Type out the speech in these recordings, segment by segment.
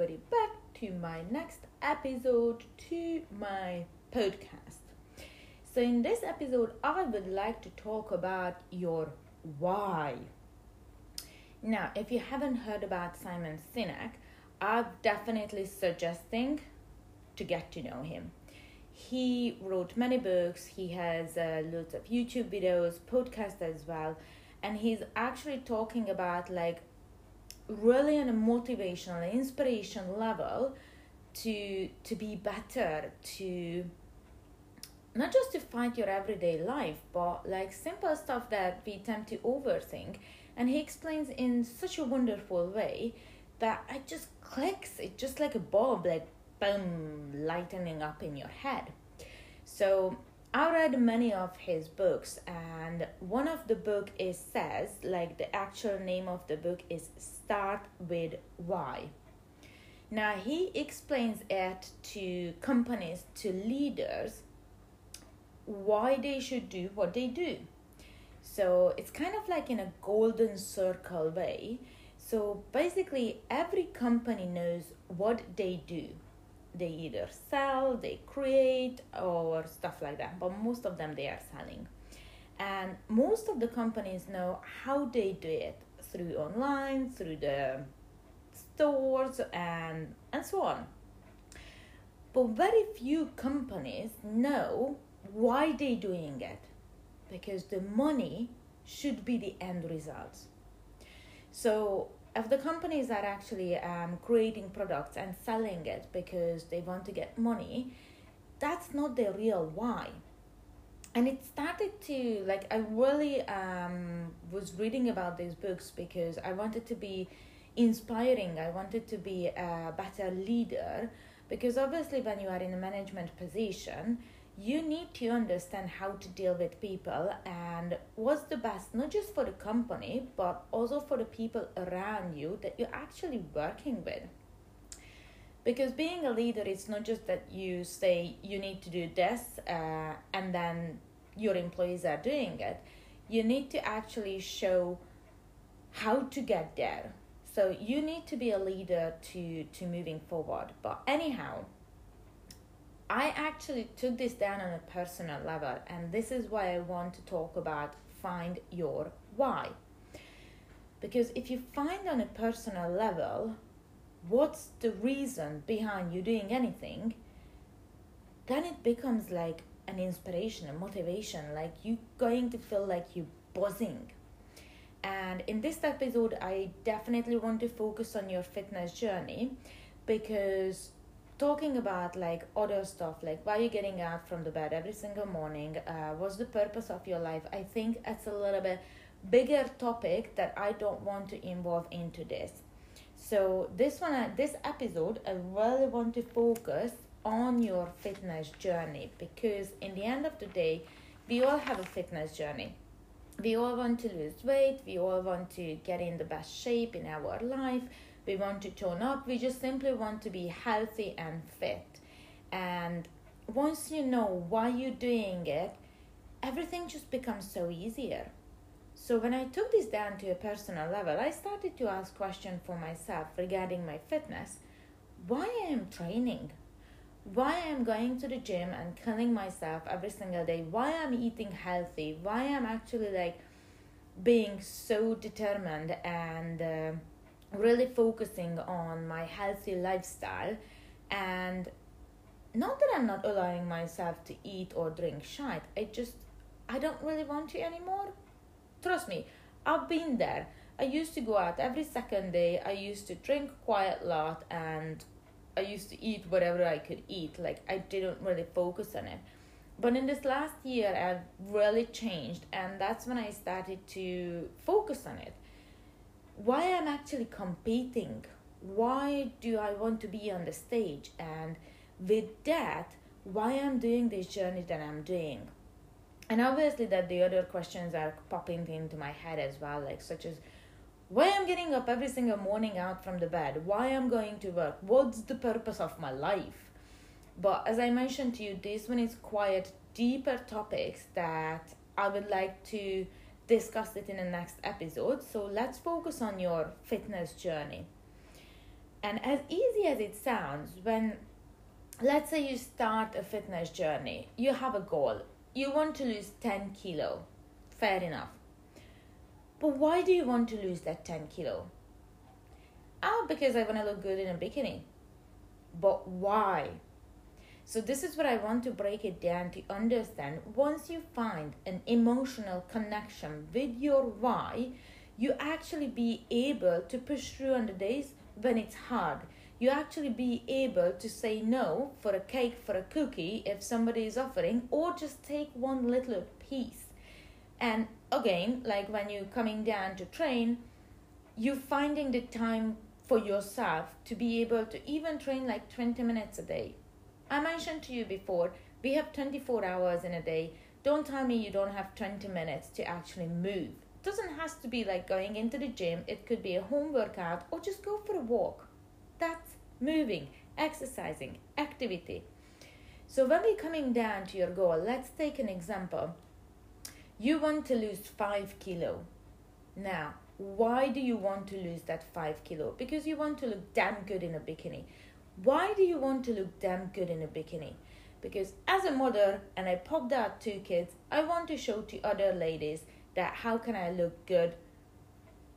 everybody back to my next episode to my podcast. So, in this episode, I would like to talk about your why. Now, if you haven't heard about Simon Sinek, I'm definitely suggesting to get to know him. He wrote many books, he has uh, lots of YouTube videos, podcasts as well, and he's actually talking about like really on a motivational inspiration level to to be better to not just to fight your everyday life but like simple stuff that we tend to overthink. And he explains in such a wonderful way that it just clicks. It just like a bulb like boom lightening up in your head. So I read many of his books, and one of the book is says like the actual name of the book is Start with Why. Now he explains it to companies, to leaders, why they should do what they do. So it's kind of like in a golden circle way. So basically, every company knows what they do they either sell, they create, or stuff like that. But most of them they are selling. And most of the companies know how they do it through online, through the stores, and, and so on. But very few companies know why they're doing it because the money should be the end result. So if the companies are actually um, creating products and selling it because they want to get money, that's not the real why. And it started to like I really um, was reading about these books because I wanted to be inspiring. I wanted to be a better leader because obviously when you are in a management position, you need to understand how to deal with people and what's the best not just for the company but also for the people around you that you're actually working with. Because being a leader it's not just that you say you need to do this uh, and then your employees are doing it. You need to actually show how to get there. So you need to be a leader to to moving forward. But anyhow I actually took this down on a personal level, and this is why I want to talk about find your why. Because if you find on a personal level what's the reason behind you doing anything, then it becomes like an inspiration, a motivation, like you going to feel like you buzzing. And in this episode, I definitely want to focus on your fitness journey because talking about like other stuff like why you're getting up from the bed every single morning uh, what's the purpose of your life? I think it's a little bit bigger topic that i don't want to involve into this. So this one uh, this episode i really want to focus on your fitness journey because in the end of the day we all have a fitness journey. We all want to lose weight. We all want to get in the best shape in our life we want to tone up, we just simply want to be healthy and fit. And once you know why you're doing it, everything just becomes so easier. So when I took this down to a personal level, I started to ask questions for myself regarding my fitness. Why I am training? Why I am going to the gym and killing myself every single day? Why I'm eating healthy? Why I'm actually like being so determined and uh, really focusing on my healthy lifestyle and not that I'm not allowing myself to eat or drink shit. I just I don't really want to anymore. Trust me, I've been there. I used to go out every second day. I used to drink quite a lot and I used to eat whatever I could eat. Like I didn't really focus on it. But in this last year I've really changed and that's when I started to focus on it why I'm actually competing. Why do I want to be on the stage? And with that, why I'm doing this journey that I'm doing. And obviously that the other questions are popping into my head as well, like such as why I'm getting up every single morning out from the bed, why I'm going to work, what's the purpose of my life. But as I mentioned to you, this one is quite deeper topics that I would like to discuss it in the next episode. So let's focus on your fitness journey. And as easy as it sounds, when let's say you start a fitness journey, you have a goal, you want to lose 10 kilo, fair enough. But why do you want to lose that 10 kilo? Oh, because I want to look good in a bikini. But why? So, this is what I want to break it down to understand. Once you find an emotional connection with your why, you actually be able to push through on the days when it's hard. You actually be able to say no for a cake, for a cookie, if somebody is offering, or just take one little piece. And again, like when you're coming down to train, you're finding the time for yourself to be able to even train like 20 minutes a day. I mentioned to you before, we have 24 hours in a day. Don't tell me you don't have 20 minutes to actually move. It doesn't have to be like going into the gym, it could be a home workout or just go for a walk. That's moving, exercising, activity. So when we're coming down to your goal, let's take an example. You want to lose 5 kilo. Now, why do you want to lose that 5 kilo? Because you want to look damn good in a bikini. Why do you want to look damn good in a bikini? Because as a mother, and I popped out two kids, I want to show to other ladies that how can I look good?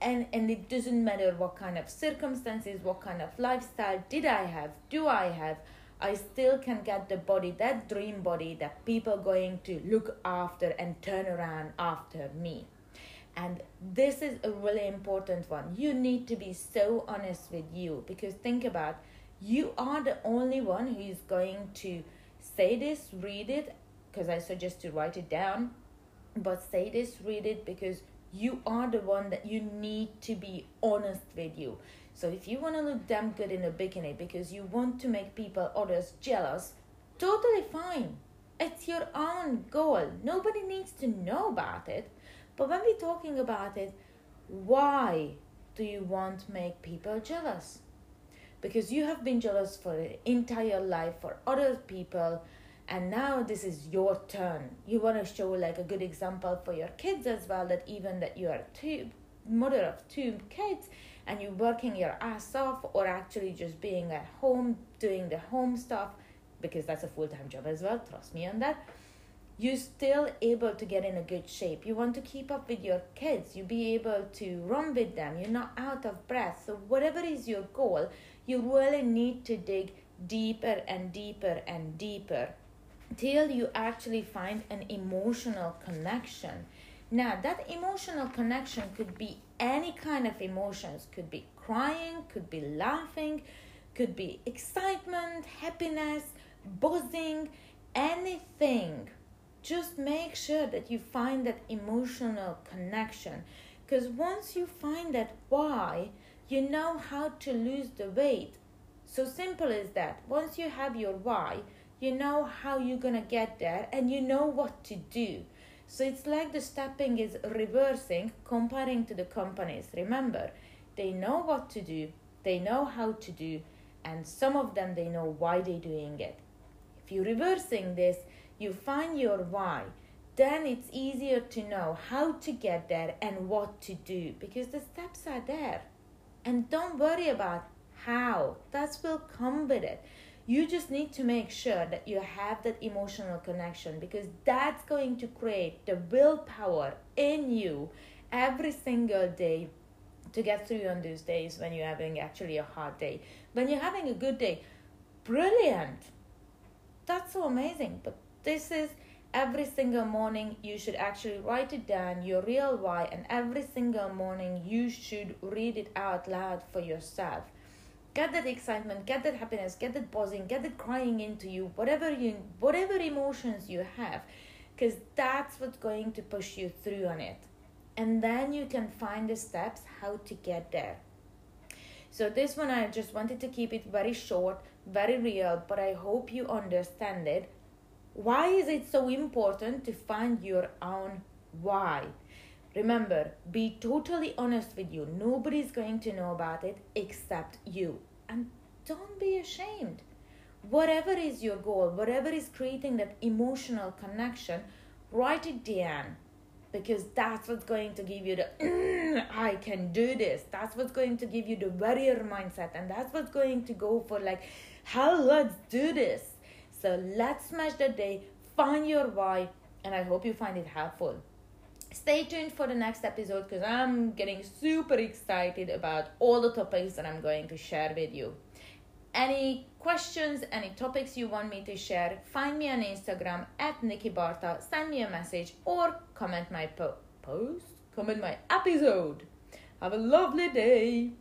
And and it doesn't matter what kind of circumstances what kind of lifestyle did i have do i have i still can get the body that dream body that people going to look after and turn around after me. And this is a really important one. You need to be so honest with you because think about you are the only one who is going to say this read it because i suggest to write it down but say this read it because you are the one that you need to be honest with you. So if you want to look damn good in a bikini because you want to make people others jealous totally fine. It's your own goal. Nobody needs to know about it. But when we're talking about it why do you want to make people jealous because you have been jealous for your entire life for other people and now this is your turn. You want to show like a good example for your kids as well that even that you are two mother of two kids and you're working your ass off or actually just being at home doing the home stuff because that's a full-time job as well trust me on that. You're still able to get in a good shape. You want to keep up with your kids. You be able to run with them. You're not out of breath. So whatever is your goal you really need to dig deeper and deeper and deeper till you actually find an emotional connection. Now, that emotional connection could be any kind of emotions, could be crying, could be laughing, could be excitement, happiness, buzzing, anything. Just make sure that you find that emotional connection. Because once you find that why, you know how to lose the weight. So simple is that. Once you have your why, you know how you're gonna get there and you know what to do so it's like the stepping is reversing comparing to the companies remember they know what to do they know how to do and some of them they know why they're doing it if you're reversing this you find your why then it's easier to know how to get there and what to do because the steps are there and don't worry about how that will come with it you just need to make sure that you have that emotional connection because that's going to create the willpower in you every single day to get through on those days when you're having actually a hard day. When you're having a good day, brilliant. That's so amazing. But this is every single morning you should actually write it down, your real why, and every single morning you should read it out loud for yourself. Get that excitement get that happiness get that buzzing get that crying into you whatever you whatever emotions you have because that's what's going to push you through on it. And then you can find the steps how to get there. So this one i just wanted to keep it very short very real but i hope you understand it why is it so important to find your own why Remember, be totally honest with you. Nobody's going to know about it except you. And don't be ashamed. Whatever is your goal, whatever is creating that emotional connection, write it down. because that's what's going to give you the "Mm, I can do this. That's what's going to give you the warrior mindset, and that's what's going to go for like, hell, let's do this. So let's smash the day, find your why, and I hope you find it helpful. Stay tuned for the next episode because I'm getting super excited about all the topics that I'm going to share with you. Any questions, any topics you want me to share, find me on Instagram at Nikki Barta, send me a message, or comment my po- post, comment my episode. Have a lovely day.